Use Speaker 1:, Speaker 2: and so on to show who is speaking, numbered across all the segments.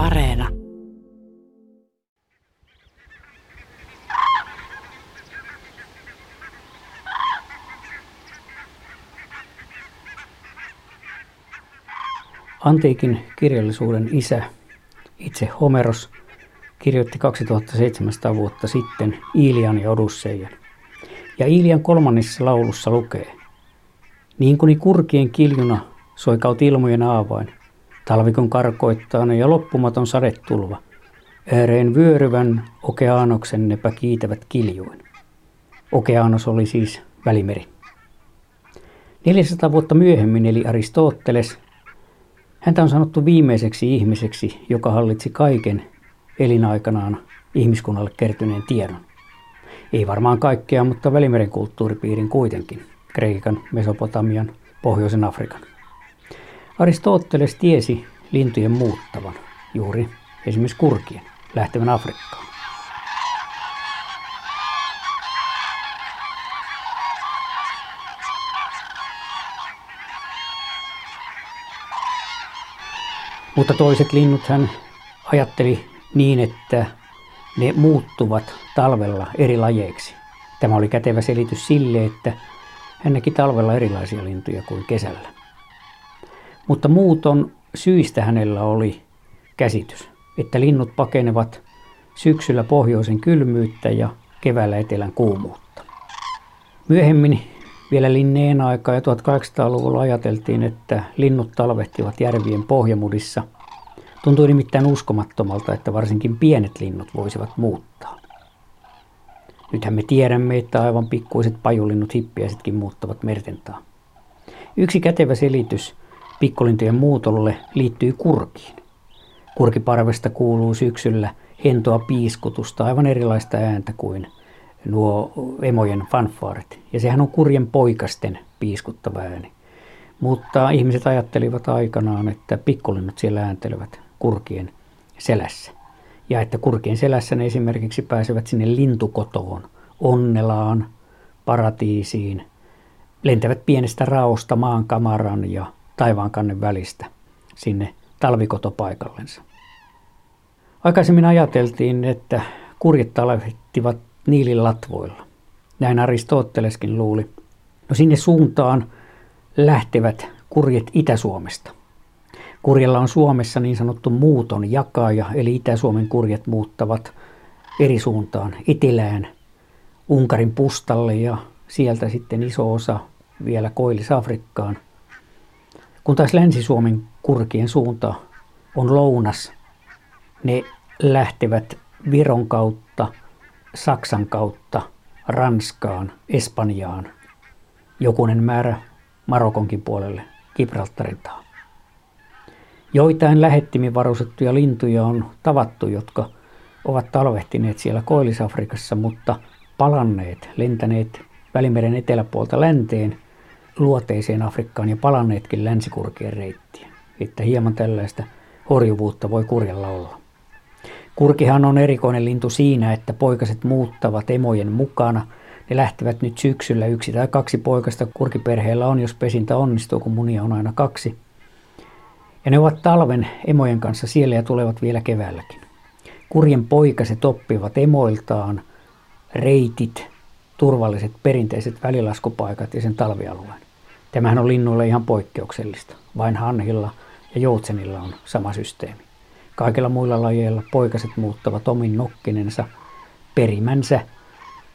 Speaker 1: Areena.
Speaker 2: Antiikin kirjallisuuden isä, itse Homeros, kirjoitti 2700 vuotta sitten Iilian ja Odusseijan. Ja Iilian kolmannessa laulussa lukee, niin kuin kurkien kiljuna soikaut ilmojen aavain, talvikon karkoittaana ja loppumaton sadetulva, ääreen vyöryvän okeanoksen nepä kiitävät kiljuin. Okeanos oli siis Välimeri. 400 vuotta myöhemmin eli Aristoteles. Häntä on sanottu viimeiseksi ihmiseksi, joka hallitsi kaiken elinaikanaan ihmiskunnalle kertyneen tiedon. Ei varmaan kaikkea, mutta Välimeren kulttuuripiirin kuitenkin. Kreikan, Mesopotamian, Pohjoisen Afrikan. Aristoteles tiesi lintujen muuttavan, juuri esimerkiksi kurkien, lähtevän Afrikkaan. Mutta toiset linnut hän ajatteli niin, että ne muuttuvat talvella eri lajeiksi. Tämä oli kätevä selitys sille, että hän näki talvella erilaisia lintuja kuin kesällä. Mutta muuton syistä hänellä oli käsitys, että linnut pakenevat syksyllä pohjoisen kylmyyttä ja keväällä etelän kuumuutta. Myöhemmin vielä Linneen aikaa ja 1800-luvulla ajateltiin, että linnut talvehtivat järvien pohjamudissa. Tuntui nimittäin uskomattomalta, että varsinkin pienet linnut voisivat muuttaa. Nythän me tiedämme, että aivan pikkuiset pajulinnut hippiäisetkin muuttavat mertentaa. Yksi kätevä selitys pikkulintujen muutolle liittyy kurkiin. Kurkiparvesta kuuluu syksyllä hentoa piiskutusta, aivan erilaista ääntä kuin nuo emojen fanfaarit. Ja sehän on kurjen poikasten piiskuttava ääni. Mutta ihmiset ajattelivat aikanaan, että pikkulinnut siellä ääntelevät kurkien selässä ja että kurkien selässä ne esimerkiksi pääsevät sinne lintukotoon, onnelaan, paratiisiin, lentävät pienestä raosta maan kamaran ja taivaankannen välistä sinne talvikotopaikallensa. Aikaisemmin ajateltiin, että kurjet talvehtivat niilin latvoilla. Näin Aristoteleskin luuli. No sinne suuntaan lähtevät kurjet Itä-Suomesta. Kurjella on Suomessa niin sanottu muuton jakaja, eli Itä-Suomen kurjet muuttavat eri suuntaan etelään Unkarin pustalle ja sieltä sitten iso osa vielä Koillis-Afrikkaan. Kun taas Länsi-Suomen kurkien suunta on lounas, ne lähtevät Viron kautta, Saksan kautta, Ranskaan, Espanjaan, jokunen määrä Marokonkin puolelle, Gibraltarin taa. Joitain lähettimin varustettuja lintuja on tavattu, jotka ovat talvehtineet siellä Koillis-Afrikassa, mutta palanneet, lentäneet Välimeren eteläpuolta länteen luoteiseen Afrikkaan ja palanneetkin länsikurkien reittiä. Että hieman tällaista horjuvuutta voi kurjalla olla. Kurkihan on erikoinen lintu siinä, että poikaset muuttavat emojen mukana. Ne lähtevät nyt syksyllä yksi tai kaksi poikasta kurkiperheellä on, jos pesintä onnistuu, kun munia on aina kaksi – ja ne ovat talven emojen kanssa siellä ja tulevat vielä keväälläkin. Kurjen poikaset oppivat emoiltaan reitit, turvalliset perinteiset välilaskupaikat ja sen talvialueen. Tämähän on linnuille ihan poikkeuksellista. Vain hanhilla ja joutsenilla on sama systeemi. Kaikilla muilla lajeilla poikaset muuttavat omin nokkinensa perimänsä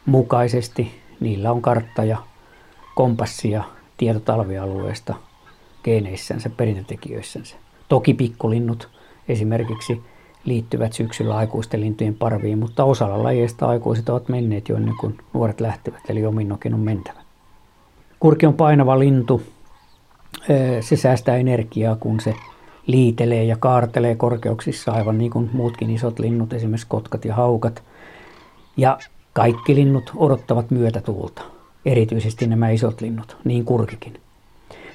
Speaker 2: mukaisesti. Niillä on kartta ja kompassi ja tieto talvialueesta geeneissänsä, perintötekijöissänsä. Toki pikkulinnut esimerkiksi liittyvät syksyllä aikuisten lintujen parviin, mutta osalla lajeista aikuiset ovat menneet jo ennen kuin nuoret lähtevät, eli ominnokin on mentävä. Kurki on painava lintu. Se säästää energiaa, kun se liitelee ja kaartelee korkeuksissa, aivan niin kuin muutkin isot linnut, esimerkiksi kotkat ja haukat. Ja kaikki linnut odottavat myötätuulta, erityisesti nämä isot linnut, niin kurkikin.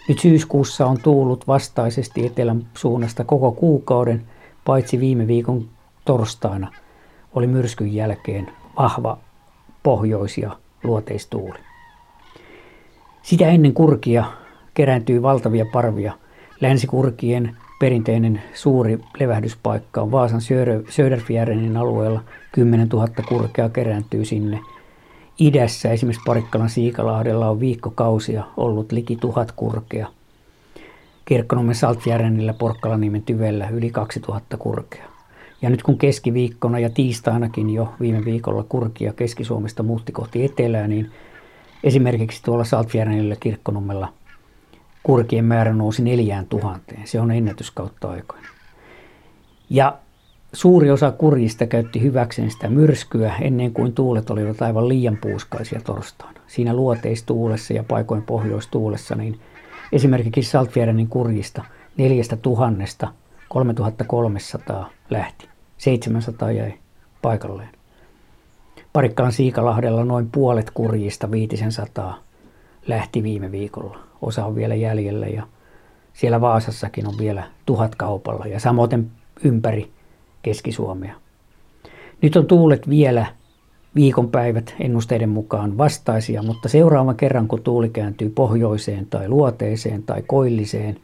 Speaker 2: Nyt syyskuussa on tuullut vastaisesti etelän suunnasta koko kuukauden, paitsi viime viikon torstaina oli myrskyn jälkeen vahva pohjois- ja luoteistuuli. Sitä ennen kurkia kerääntyy valtavia parvia. Länsikurkien perinteinen suuri levähdyspaikka on Vaasan Söderfjärdenin alueella. 10 000 kurkea kerääntyy sinne. Idässä esimerkiksi Parikkalan Siikalahdella on viikkokausia ollut liki tuhat kurkea. Kirkkonummen Saltjärjenillä Porkkalaniemen tyvellä yli 2000 kurkea. Ja nyt kun keskiviikkona ja tiistainakin jo viime viikolla kurkia Keski-Suomesta muutti kohti etelää, niin esimerkiksi tuolla Saltjärjenillä Kirkkonummella – kurkien määrä nousi neljään tuhanteen. Se on ennätys kautta aikoina. Ja suuri osa kurjista käytti hyväkseen sitä myrskyä ennen kuin tuulet olivat aivan liian puuskaisia torstaina. Siinä luoteistuulessa ja paikoin pohjoistuulessa, niin esimerkiksi Saltfjärdenin kurjista neljästä tuhannesta 3300 lähti. 700 jäi paikalleen. Parikkalan Siikalahdella noin puolet kurjista viitisen sataa lähti viime viikolla. Osa on vielä jäljellä ja siellä Vaasassakin on vielä tuhat kaupalla ja samoin ympäri Keski-Suomea. Nyt on tuulet vielä viikonpäivät ennusteiden mukaan vastaisia, mutta seuraavan kerran kun tuuli kääntyy pohjoiseen tai luoteeseen tai koilliseen,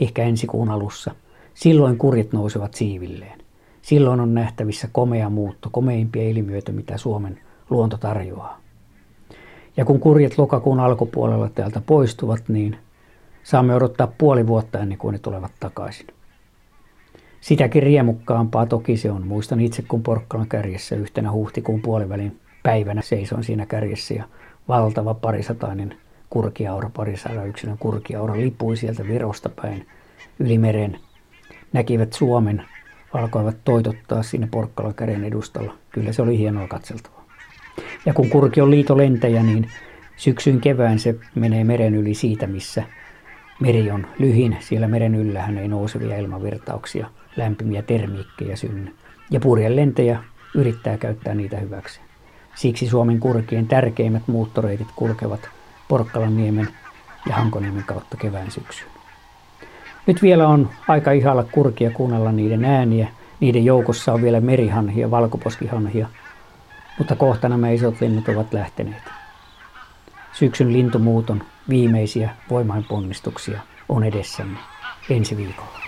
Speaker 2: ehkä ensi kuun alussa, silloin kurjet nousevat siivilleen. Silloin on nähtävissä komea muutto, komeimpia ilmiöitä, mitä Suomen luonto tarjoaa. Ja kun kurjet lokakuun alkupuolella täältä poistuvat, niin saamme odottaa puoli vuotta ennen kuin ne tulevat takaisin. Sitäkin riemukkaampaa toki se on. Muistan itse, kun Porkkalan kärjessä yhtenä huhtikuun puolivälin päivänä seisoin siinä kärjessä ja valtava parisatainen kurkiaura, parisadan yksilön kurkiaura lipui sieltä Virosta päin yli meren. Näkivät Suomen, alkoivat toitottaa sinne Porkkalan kärjen edustalla. Kyllä se oli hienoa katseltavaa. Ja kun kurki on liitolentäjä, niin syksyn kevään se menee meren yli siitä, missä meri on lyhin. Siellä meren yllähän ei nousevia ilmavirtauksia, lämpimiä termiikkejä synny. Ja purjen lentäjä yrittää käyttää niitä hyväksi. Siksi Suomen kurkien tärkeimmät muuttoreitit kulkevat Porkkalanniemen ja Hankoniemen kautta kevään syksyyn. Nyt vielä on aika ihalla kurkia kuunnella niiden ääniä. Niiden joukossa on vielä merihanhia, valkoposkihanhia, mutta kohta nämä isot linnut ovat lähteneet. Syksyn lintumuuton viimeisiä voimainponnistuksia on edessämme ensi viikolla.